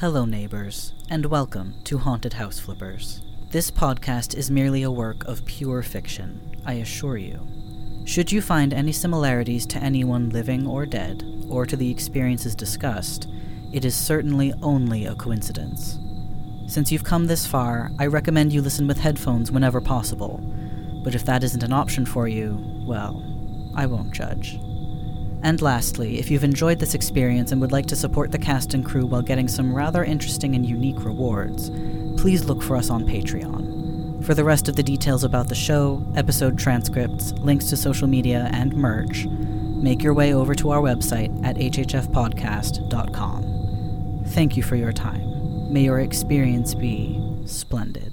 Hello, neighbors, and welcome to Haunted House Flippers. This podcast is merely a work of pure fiction, I assure you. Should you find any similarities to anyone living or dead, or to the experiences discussed, it is certainly only a coincidence. Since you've come this far, I recommend you listen with headphones whenever possible. But if that isn't an option for you, well, I won't judge. And lastly, if you've enjoyed this experience and would like to support the cast and crew while getting some rather interesting and unique rewards, please look for us on Patreon. For the rest of the details about the show, episode transcripts, links to social media, and merch, make your way over to our website at hhfpodcast.com. Thank you for your time. May your experience be splendid.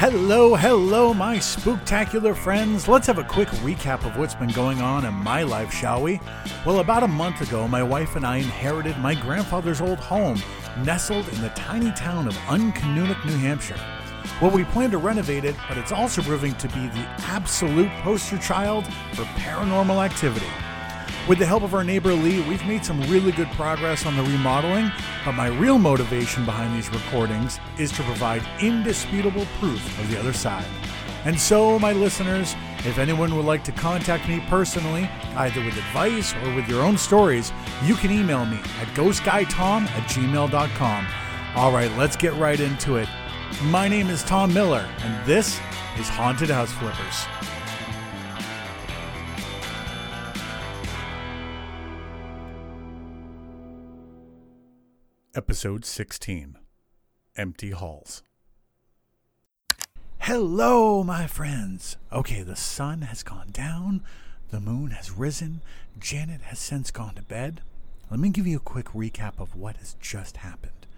Hello, hello, my spooktacular friends. Let's have a quick recap of what's been going on in my life, shall we? Well, about a month ago, my wife and I inherited my grandfather's old home, nestled in the tiny town of Uncanunic, New Hampshire. Well, we plan to renovate it, but it's also proving to be the absolute poster child for paranormal activity. With the help of our neighbor Lee, we've made some really good progress on the remodeling, but my real motivation behind these recordings is to provide indisputable proof of the other side. And so, my listeners, if anyone would like to contact me personally, either with advice or with your own stories, you can email me at ghostguytom at gmail.com. All right, let's get right into it. My name is Tom Miller, and this is Haunted House Flippers. Episode 16 Empty Halls. Hello, my friends. Okay, the sun has gone down, the moon has risen, Janet has since gone to bed. Let me give you a quick recap of what has just happened.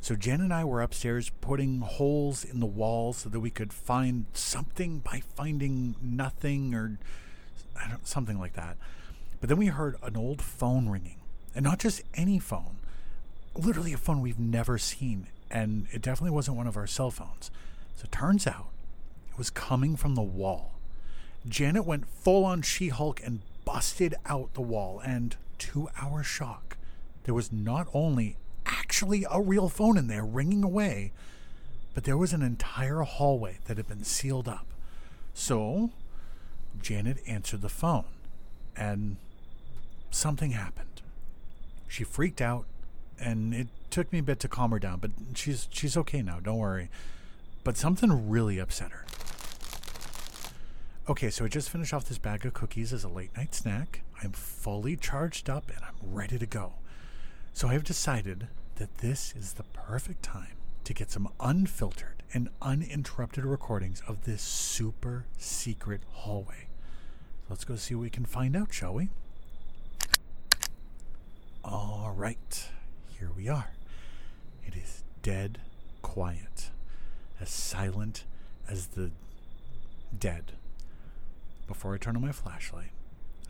So, Jen and I were upstairs putting holes in the walls so that we could find something by finding nothing or something like that. But then we heard an old phone ringing, and not just any phone literally a phone we've never seen, and it definitely wasn't one of our cell phones. So it turns out it was coming from the wall. Janet went full on She Hulk and busted out the wall, and to our shock, there was not only actually a real phone in there ringing away, but there was an entire hallway that had been sealed up. So Janet answered the phone, and something happened. She freaked out and it took me a bit to calm her down, but she's she's okay now. Don't worry. But something really upset her. Okay, so I just finished off this bag of cookies as a late night snack. I'm fully charged up and I'm ready to go. So I've decided that this is the perfect time to get some unfiltered and uninterrupted recordings of this super secret hallway. Let's go see what we can find out, shall we? All right here we are. It is dead quiet, as silent as the dead. Before I turn on my flashlight,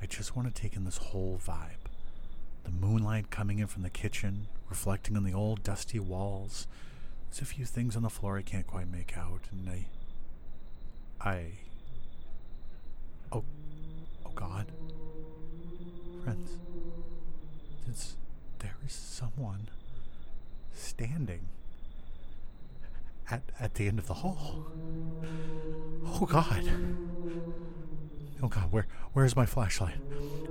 I just want to take in this whole vibe. The moonlight coming in from the kitchen, reflecting on the old dusty walls. There's a few things on the floor I can't quite make out, and I. I. Oh. Oh God. Friends. It's is someone standing at, at the end of the hall. Oh God. Oh God, where where's my flashlight?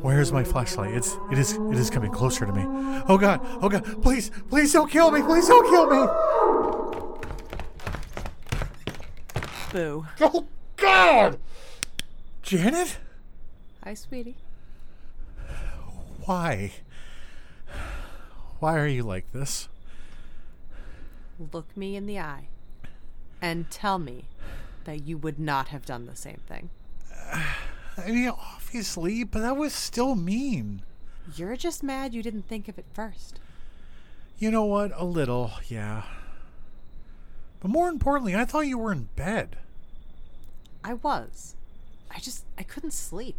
Where's my flashlight? It's it is it is coming closer to me. Oh God, oh God, please, please don't kill me, please don't kill me. Boo. Oh God! Janet? Hi, sweetie. Why? Why are you like this? Look me in the eye and tell me that you would not have done the same thing. I mean, obviously, but that was still mean. You're just mad you didn't think of it first. You know what? A little, yeah. But more importantly, I thought you were in bed. I was. I just, I couldn't sleep.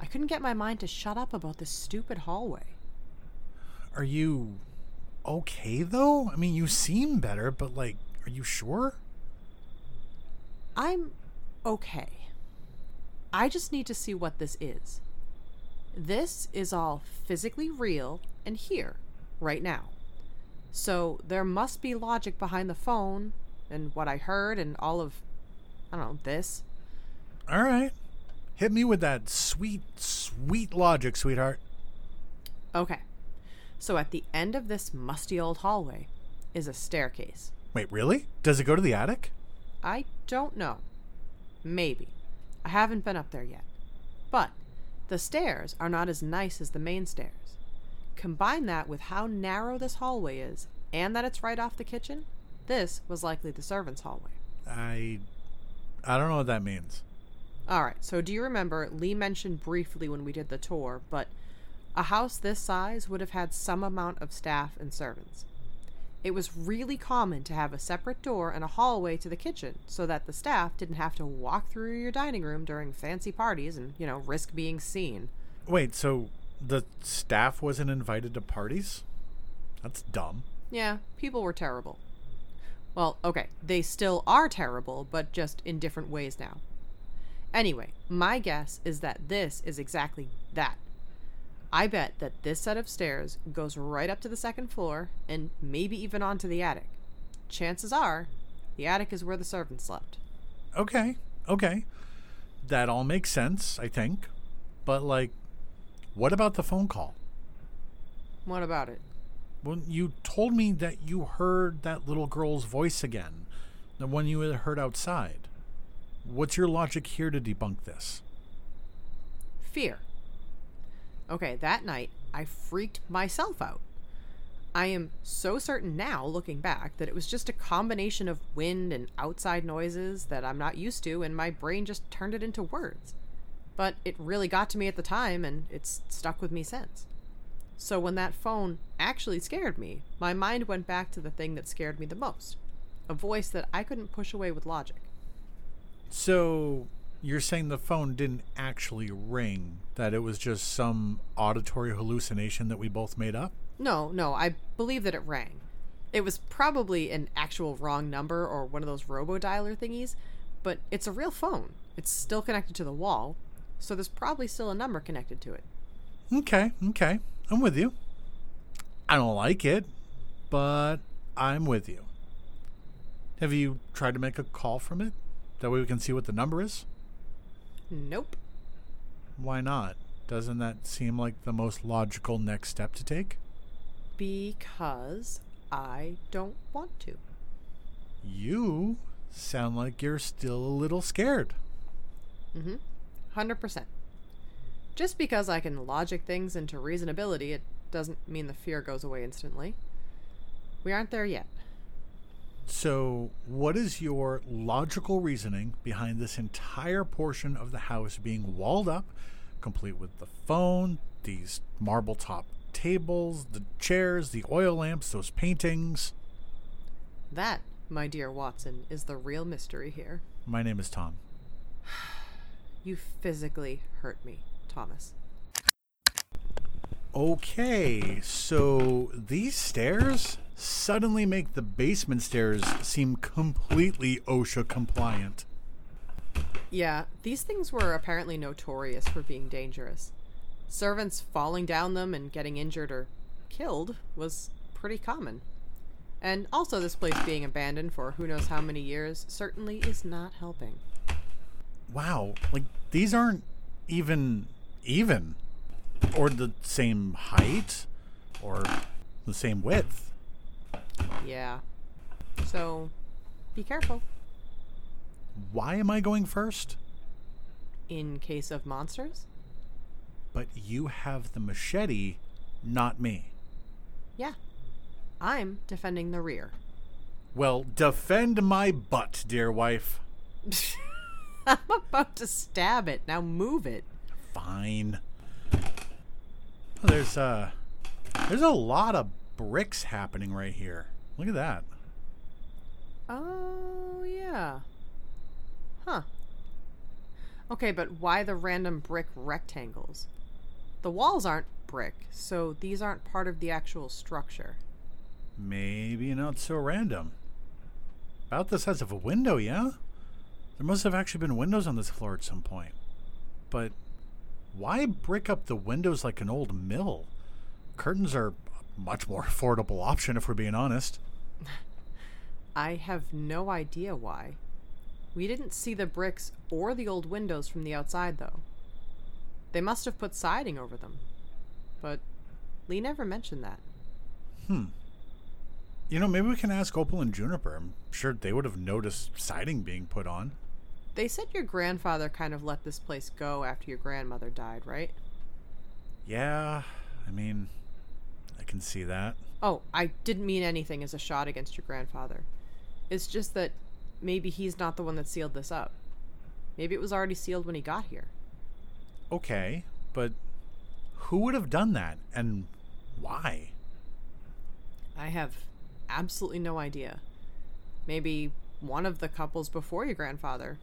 I couldn't get my mind to shut up about this stupid hallway. Are you okay though? I mean, you seem better, but like, are you sure? I'm okay. I just need to see what this is. This is all physically real and here, right now. So there must be logic behind the phone and what I heard and all of, I don't know, this. All right. Hit me with that sweet, sweet logic, sweetheart. Okay. So at the end of this musty old hallway is a staircase. Wait, really? Does it go to the attic? I don't know. Maybe. I haven't been up there yet. But the stairs are not as nice as the main stairs. Combine that with how narrow this hallway is and that it's right off the kitchen, this was likely the servants' hallway. I I don't know what that means. All right, so do you remember Lee mentioned briefly when we did the tour, but a house this size would have had some amount of staff and servants. It was really common to have a separate door and a hallway to the kitchen so that the staff didn't have to walk through your dining room during fancy parties and, you know, risk being seen. Wait, so the staff wasn't invited to parties? That's dumb. Yeah, people were terrible. Well, okay, they still are terrible, but just in different ways now. Anyway, my guess is that this is exactly that. I bet that this set of stairs goes right up to the second floor and maybe even onto the attic. Chances are, the attic is where the servants slept. Okay, okay. That all makes sense, I think. But, like, what about the phone call? What about it? Well, you told me that you heard that little girl's voice again, the one you had heard outside. What's your logic here to debunk this? Fear. Okay, that night, I freaked myself out. I am so certain now, looking back, that it was just a combination of wind and outside noises that I'm not used to, and my brain just turned it into words. But it really got to me at the time, and it's stuck with me since. So when that phone actually scared me, my mind went back to the thing that scared me the most a voice that I couldn't push away with logic. So, you're saying the phone didn't actually ring, that it was just some auditory hallucination that we both made up? No, no, I believe that it rang. It was probably an actual wrong number or one of those robo dialer thingies, but it's a real phone. It's still connected to the wall, so there's probably still a number connected to it. Okay, okay. I'm with you. I don't like it, but I'm with you. Have you tried to make a call from it? That way we can see what the number is? Nope. Why not? Doesn't that seem like the most logical next step to take? Because I don't want to. You sound like you're still a little scared. Mm hmm. 100%. Just because I can logic things into reasonability, it doesn't mean the fear goes away instantly. We aren't there yet. So, what is your logical reasoning behind this entire portion of the house being walled up, complete with the phone, these marble top tables, the chairs, the oil lamps, those paintings? That, my dear Watson, is the real mystery here. My name is Tom. You physically hurt me, Thomas. Okay, so these stairs suddenly make the basement stairs seem completely OSHA compliant. Yeah, these things were apparently notorious for being dangerous. Servants falling down them and getting injured or killed was pretty common. And also, this place being abandoned for who knows how many years certainly is not helping. Wow, like these aren't even even or the same height or the same width. Yeah. So, be careful Why am I going first? in case of monsters. But you have the machete, not me. Yeah. I'm defending the rear. Well, defend my butt, dear wife. I'm about to stab it. Now move it. Fine. Oh, there's uh there's a lot of bricks happening right here. Look at that. Oh, yeah. Huh. Okay, but why the random brick rectangles? The walls aren't brick, so these aren't part of the actual structure. Maybe not so random. About the size of a window, yeah? There must have actually been windows on this floor at some point. But why brick up the windows like an old mill? Curtains are much more affordable option if we're being honest. I have no idea why. We didn't see the bricks or the old windows from the outside, though. They must have put siding over them. But Lee never mentioned that. Hmm. You know, maybe we can ask Opal and Juniper. I'm sure they would have noticed siding being put on. They said your grandfather kind of let this place go after your grandmother died, right? Yeah, I mean, can see that. Oh, I didn't mean anything as a shot against your grandfather. It's just that maybe he's not the one that sealed this up. Maybe it was already sealed when he got here. Okay, but who would have done that and why? I have absolutely no idea. Maybe one of the couples before your grandfather.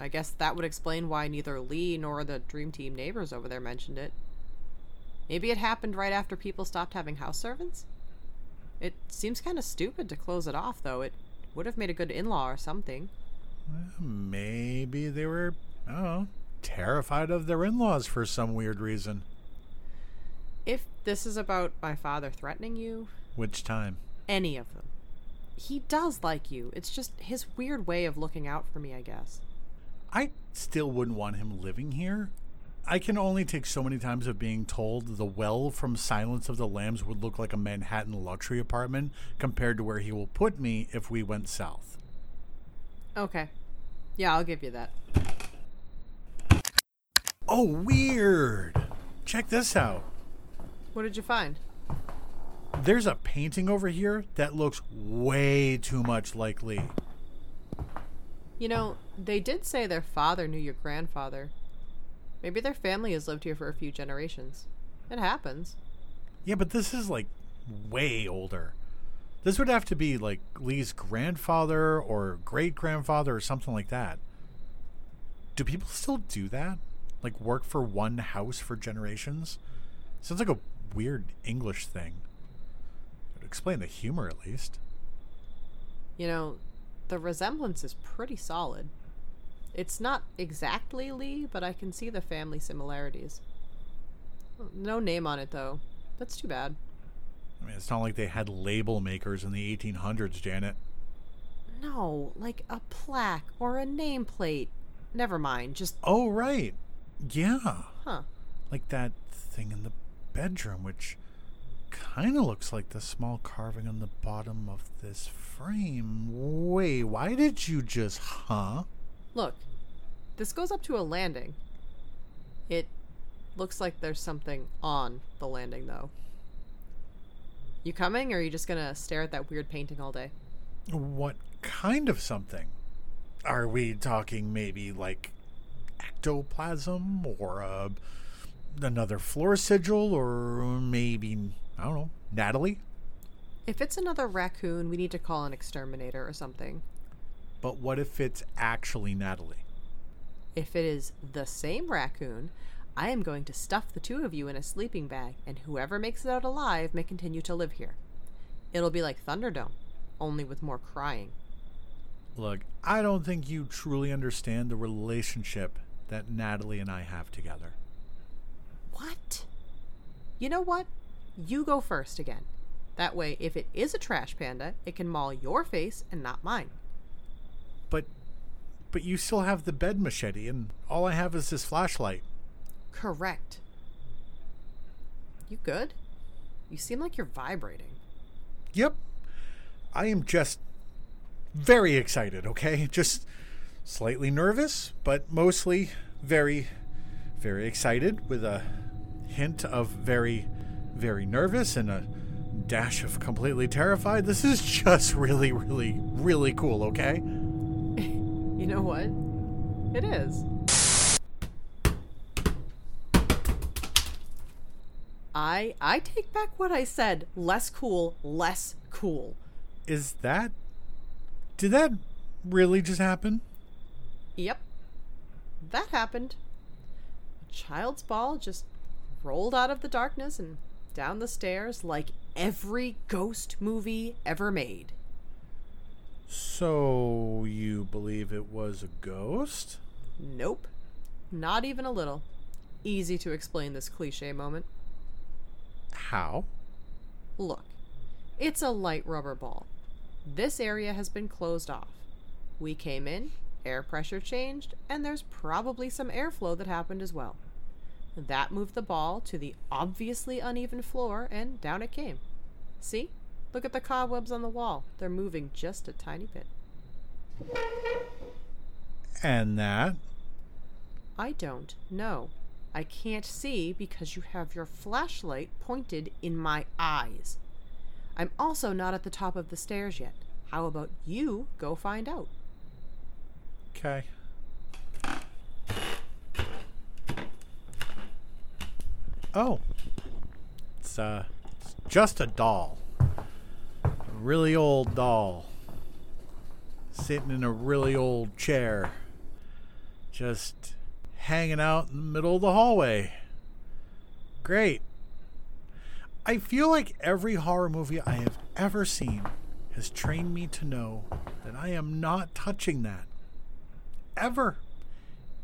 I guess that would explain why neither Lee nor the Dream Team neighbors over there mentioned it. Maybe it happened right after people stopped having house servants? It seems kind of stupid to close it off, though. It would have made a good in law or something. Well, maybe they were, I don't know, terrified of their in laws for some weird reason. If this is about my father threatening you, Which time? any of them. He does like you. It's just his weird way of looking out for me, I guess. I still wouldn't want him living here. I can only take so many times of being told the well from Silence of the Lambs would look like a Manhattan luxury apartment compared to where he will put me if we went south. Okay. Yeah, I'll give you that. Oh, weird! Check this out. What did you find? There's a painting over here that looks way too much like Lee. You know, they did say their father knew your grandfather. Maybe their family has lived here for a few generations. It happens. Yeah, but this is like way older. This would have to be like Lee's grandfather or great grandfather or something like that. Do people still do that? Like work for one house for generations? Sounds like a weird English thing. It would explain the humor at least. You know, the resemblance is pretty solid. It's not exactly Lee, but I can see the family similarities. No name on it, though. That's too bad. I mean, it's not like they had label makers in the 1800s, Janet. No, like a plaque or a nameplate. Never mind, just. Oh, right. Yeah. Huh. Like that thing in the bedroom, which kind of looks like the small carving on the bottom of this frame. Wait, why did you just, huh? Look, this goes up to a landing. It looks like there's something on the landing, though. You coming, or are you just gonna stare at that weird painting all day? What kind of something? Are we talking maybe like ectoplasm or uh, another floor sigil or maybe, I don't know, Natalie? If it's another raccoon, we need to call an exterminator or something. But what if it's actually Natalie? If it is the same raccoon, I am going to stuff the two of you in a sleeping bag, and whoever makes it out alive may continue to live here. It'll be like Thunderdome, only with more crying. Look, I don't think you truly understand the relationship that Natalie and I have together. What? You know what? You go first again. That way, if it is a trash panda, it can maul your face and not mine. But you still have the bed machete and all I have is this flashlight. Correct. You good? You seem like you're vibrating. Yep. I am just very excited, okay? Just slightly nervous, but mostly very very excited with a hint of very very nervous and a dash of completely terrified. This is just really really really cool, okay? You know what? It is. I I take back what I said. Less cool, less cool. Is that Did that really just happen? Yep. That happened. A child's ball just rolled out of the darkness and down the stairs like every ghost movie ever made. So you believe it was a ghost? Nope. Not even a little. easy to explain this cliche moment. How? Look, it's a light rubber ball. This area has been closed off. We came in, air pressure changed, and there's probably some airflow that happened as well. That moved the ball to the obviously uneven floor, and down it came. See? Look at the cobwebs on the wall. They're moving just a tiny bit. And that? I don't know. I can't see because you have your flashlight pointed in my eyes. I'm also not at the top of the stairs yet. How about you go find out? Okay. Oh. It's uh it's just a doll. Really old doll. Sitting in a really old chair. Just hanging out in the middle of the hallway. Great. I feel like every horror movie I have ever seen has trained me to know that I am not touching that. Ever.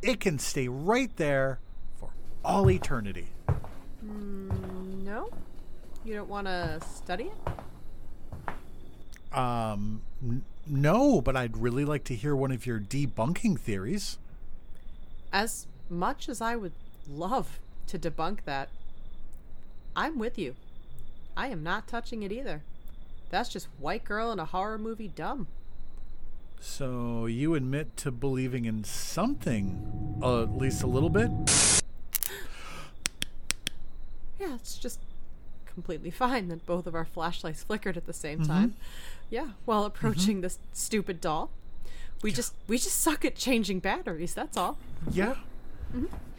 It can stay right there for all eternity. Mm, no? You don't want to study it? Um, n- no, but I'd really like to hear one of your debunking theories. As much as I would love to debunk that, I'm with you. I am not touching it either. That's just white girl in a horror movie dumb. So you admit to believing in something, uh, at least a little bit? Yeah, it's just completely fine that both of our flashlights flickered at the same time. Yeah, while approaching this stupid doll. We just we just suck at changing batteries, that's all. Yeah.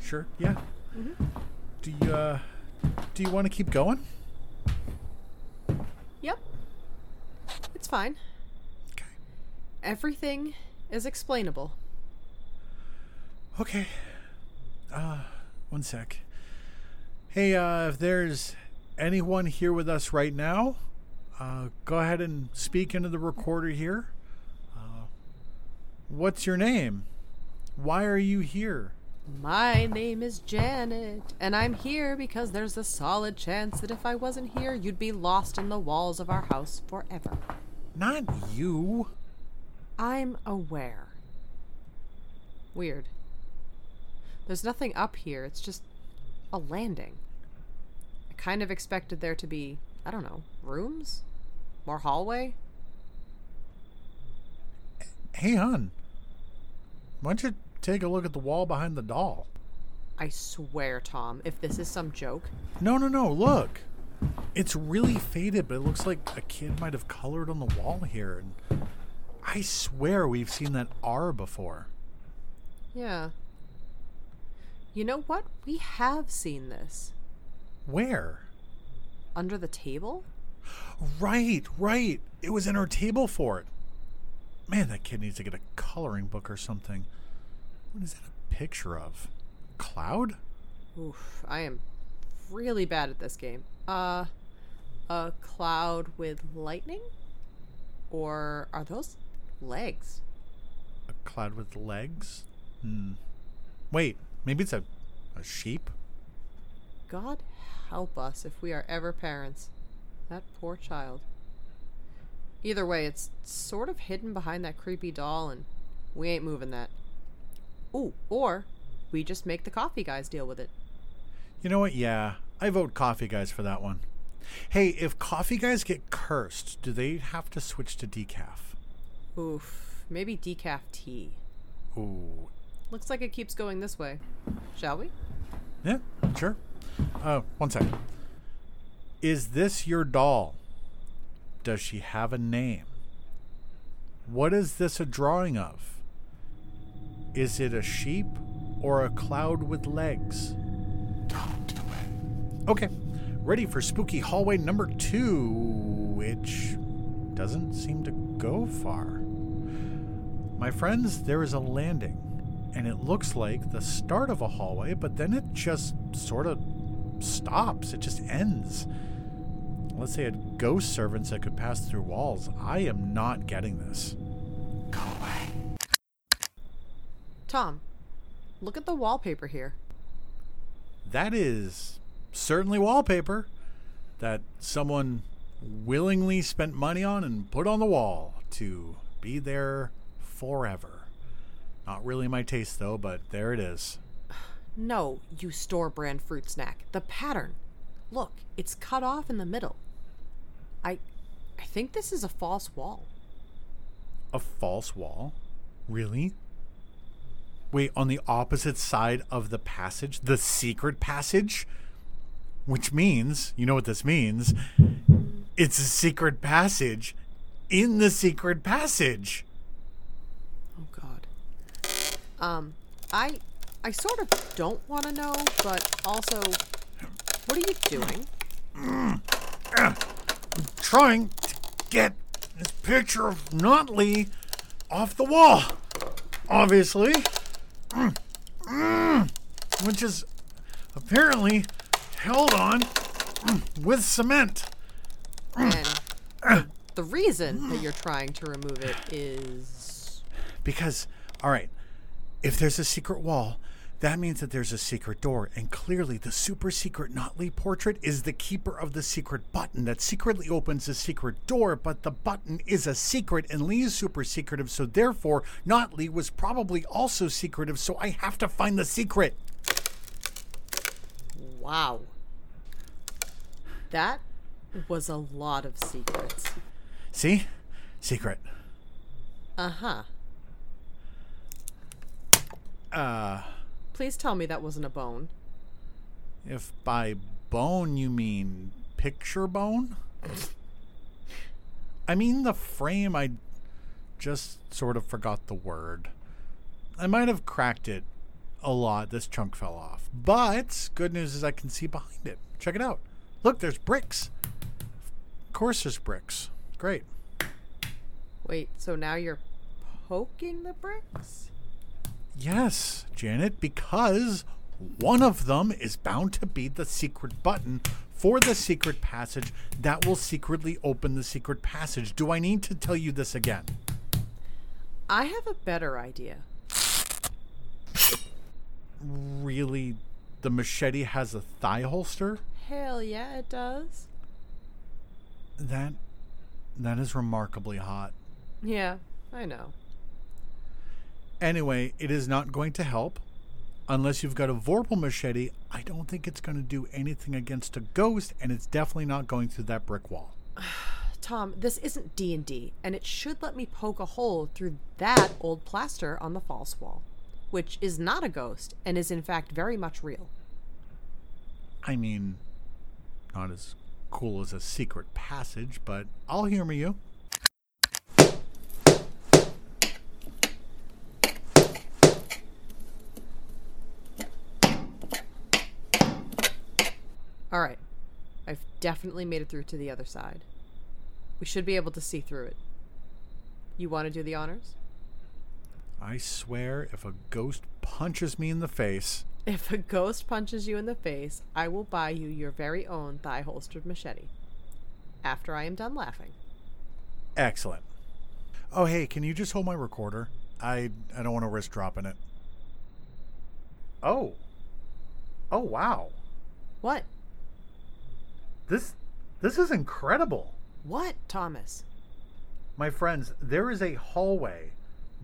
Sure. Yeah. Do you uh, do you want to keep going? Yep. It's fine. Okay. Everything is explainable. Okay. Uh, one sec. Hey, uh, if there's anyone here with us right now, uh, go ahead and speak into the recorder here. Uh, what's your name? Why are you here? My name is Janet, and I'm here because there's a solid chance that if I wasn't here, you'd be lost in the walls of our house forever. Not you. I'm aware. Weird. There's nothing up here, it's just a landing. Kind of expected there to be, I don't know, rooms? More hallway? Hey, hon. Why don't you take a look at the wall behind the doll? I swear, Tom, if this is some joke, No, no, no. Look. It's really faded, but it looks like a kid might have colored on the wall here. And I swear we've seen that R before. yeah. You know what? We have seen this. Where? Under the table? Right, right. It was in our table for it. Man, that kid needs to get a coloring book or something. What is that a picture of? Cloud? Oof, I am really bad at this game. Uh, a cloud with lightning? Or are those legs? A cloud with legs? Hmm. Wait, maybe it's a, a sheep? God help us if we are ever parents. That poor child. Either way, it's sort of hidden behind that creepy doll, and we ain't moving that. Ooh, or we just make the coffee guys deal with it. You know what? Yeah, I vote Coffee Guys for that one. Hey, if Coffee Guys get cursed, do they have to switch to decaf? Oof, maybe decaf tea. Ooh. Looks like it keeps going this way. Shall we? Yeah, sure. Uh, one sec. Is this your doll? Does she have a name? What is this a drawing of? Is it a sheep or a cloud with legs? Okay, ready for spooky hallway number two, which doesn't seem to go far. My friends, there is a landing, and it looks like the start of a hallway, but then it just sort of stops. It just ends. Let's say had ghost servants that could pass through walls. I am not getting this. Go away. Tom, look at the wallpaper here. that is certainly wallpaper that someone willingly spent money on and put on the wall to be there forever. Not really my taste though, but there it is. No, you store brand fruit snack. The pattern. Look, it's cut off in the middle. I I think this is a false wall. A false wall? Really? Wait, on the opposite side of the passage? The secret passage? Which means, you know what this means? It's a secret passage in the secret passage. Oh god. Um, I I sort of don't want to know, but also what are you doing? I'm trying to get this picture of Notley off the wall. Obviously. Mm, mm, Which is apparently held on with cement. And the, the reason that you're trying to remove it is Because, all right, if there's a secret wall, that means that there's a secret door. And clearly, the super secret Notley portrait is the keeper of the secret button that secretly opens the secret door. But the button is a secret, and Lee is super secretive. So, therefore, Notley was probably also secretive. So, I have to find the secret. wow. That was a lot of secrets. See? Secret. Uh-huh. Uh, Please tell me that wasn't a bone. if by bone you mean picture bone? I mean the frame, I just sort of forgot the word. I might have cracked it a lot. This chunk fell off. But good news is I can see behind it. Check it out. Look, there's bricks. Of course, there's bricks. Great. Wait, so now you're poking the bricks? Yes, Janet, because one of them is bound to be the secret button for the secret passage that will secretly open the secret passage. Do I need to tell you this again? I have a better idea. Really? The machete has a thigh holster? Hell yeah, it does. That that is remarkably hot. Yeah, I know. Anyway, it is not going to help. Unless you've got a Vorpal machete, I don't think it's going to do anything against a ghost, and it's definitely not going through that brick wall. Tom, this isn't D&D, and it should let me poke a hole through that old plaster on the false wall, which is not a ghost and is in fact very much real. I mean, not as cool as a secret passage, but I'll humor you. All right. I've definitely made it through to the other side. We should be able to see through it. You want to do the honors? I swear, if a ghost punches me in the face, If a ghost punches you in the face, I will buy you your very own thigh holstered machete. After I am done laughing. excellent. Oh, hey, can you just hold my recorder? I I don't want to risk dropping it. Oh. Oh, wow. What? This this is incredible. What, Thomas? My friends, there is a hallway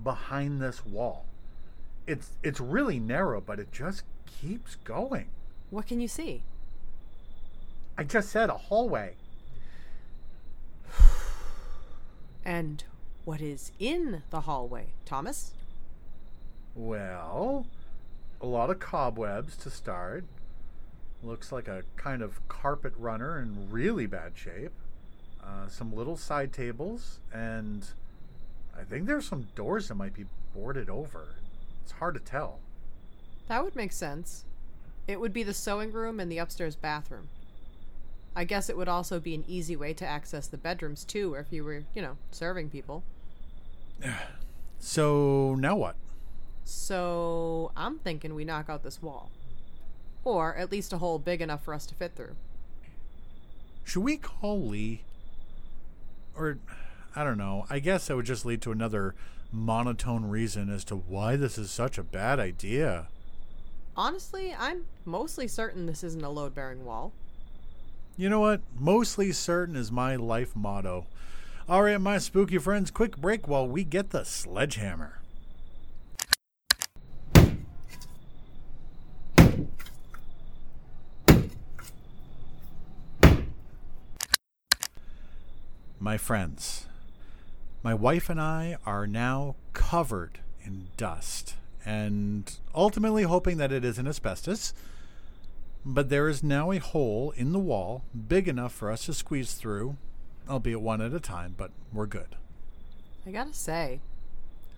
behind this wall. It's it's really narrow, but it just keeps going. What can you see? I just said a hallway. And what is in the hallway, Thomas? Well, a lot of cobwebs to start. Looks like a kind of carpet runner in really bad shape. Uh, some little side tables, and I think there's some doors that might be boarded over. It's hard to tell. That would make sense. It would be the sewing room and the upstairs bathroom. I guess it would also be an easy way to access the bedrooms too, if you were, you know, serving people. So now what? So I'm thinking we knock out this wall. Or at least a hole big enough for us to fit through. Should we call Lee? Or, I don't know. I guess that would just lead to another monotone reason as to why this is such a bad idea. honestly, I'm mostly certain this isn't a load bearing wall. You know what? Mostly certain is my life motto. All right, my spooky friends, quick break while we get the sledgehammer. My friends, my wife and I are now covered in dust and ultimately hoping that it isn't asbestos. But there is now a hole in the wall big enough for us to squeeze through, albeit one at a time, but we're good. I gotta say,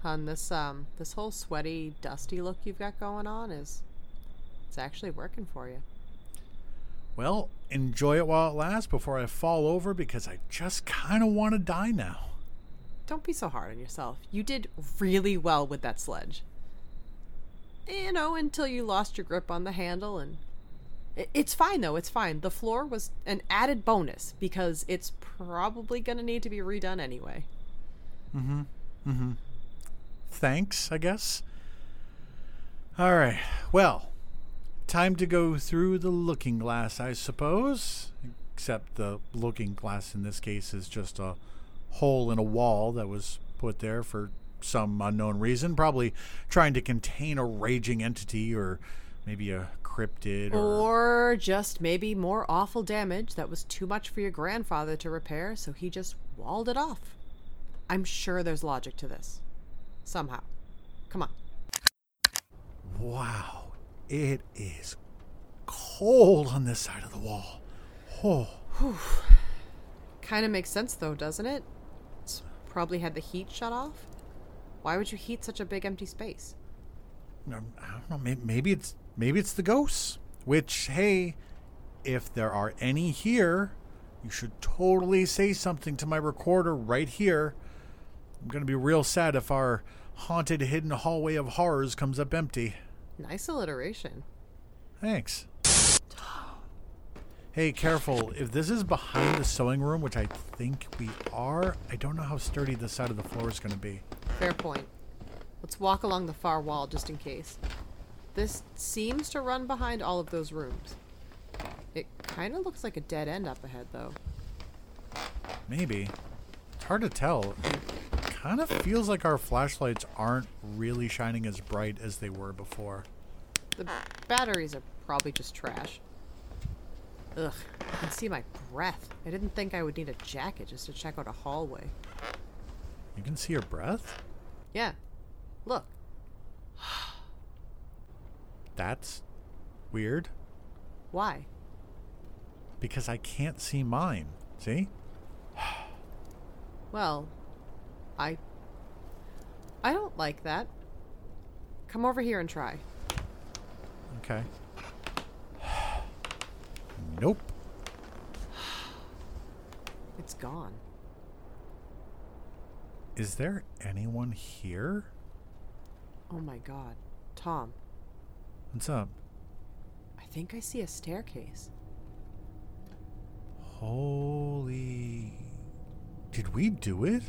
hun, this um this whole sweaty, dusty look you've got going on is it's actually working for you. Well, enjoy it while it lasts before I fall over because I just kind of want to die now. Don't be so hard on yourself. You did really well with that sledge. You know, until you lost your grip on the handle and it's fine though, it's fine. The floor was an added bonus because it's probably going to need to be redone anyway. Mm hmm. Mm hmm. Thanks, I guess. All right. Well, time to go through the looking glass, I suppose. Except the looking glass in this case is just a hole in a wall that was put there for some unknown reason, probably trying to contain a raging entity or maybe a cryptid or Or just maybe more awful damage that was too much for your grandfather to repair, so he just walled it off. I'm sure there's logic to this. Somehow. Come on. wow, it is cold on this side of the wall. Oh. Kind of makes sense though, doesn't it? It's probably had the heat shut off. Why would you heat such a big empty space? I don't know. Maybe, maybe it's maybe it's the ghosts. Which, hey, if there are any here, you should totally say something to my recorder right here. I'm gonna be real sad if our haunted hidden hallway of horrors comes up empty. Nice alliteration. Thanks. Hey, careful. If this is behind the sewing room, which I think we are, I don't know how sturdy this side of the floor is going to be. Fair point. Let's walk along the far wall just in case. This seems to run behind all of those rooms. It kind of looks like a dead end up ahead, though. Maybe. It's hard to tell. Kind of feels like our flashlights aren't really shining as bright as they were before. The batteries are probably just trash. Ugh, I can see my breath. I didn't think I would need a jacket just to check out a hallway. You can see your breath? Yeah, look. That's weird Why? because I can't see mine. See? Well, I. I don't like that. Come over here and try. Okay. Nope. It's gone. Is there anyone here? Oh my god. Tom, What's up? I think I see a staircase. Holy. Did we do it?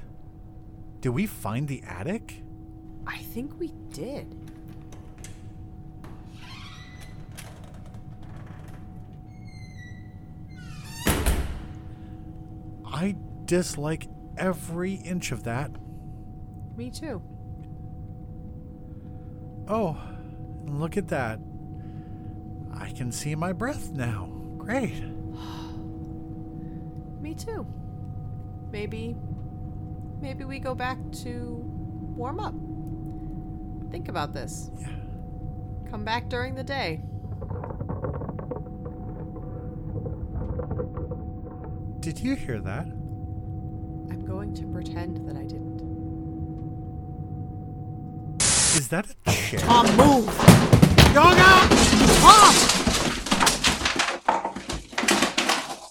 Did we find the attic? I think we did. I dislike every inch of that. Me too. Oh, look at that. I can see my breath now. Great. Me too. Maybe. Maybe we go back to warm up. Think about this. Yeah. Come back during the day. Did you hear that? I'm going to pretend that I didn't. Is that a chair? Tom, move! Yoga! Tom!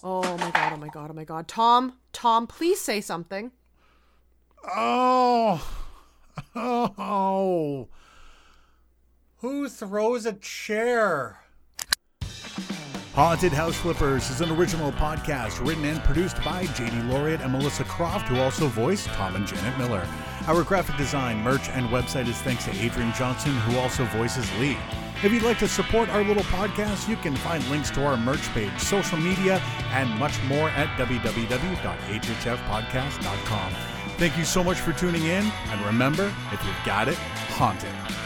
Oh my god, oh my god, oh my god. Tom, Tom, please say something. Oh. Oh. Who throws a chair? Haunted House Flippers is an original podcast written and produced by JD Laureate and Melissa Croft, who also voiced Tom and Janet Miller. Our graphic design, merch, and website is thanks to Adrian Johnson, who also voices Lee. If you'd like to support our little podcast, you can find links to our merch page, social media, and much more at www.hhfpodcast.com. Thank you so much for tuning in, and remember, if you've got it, haunt it.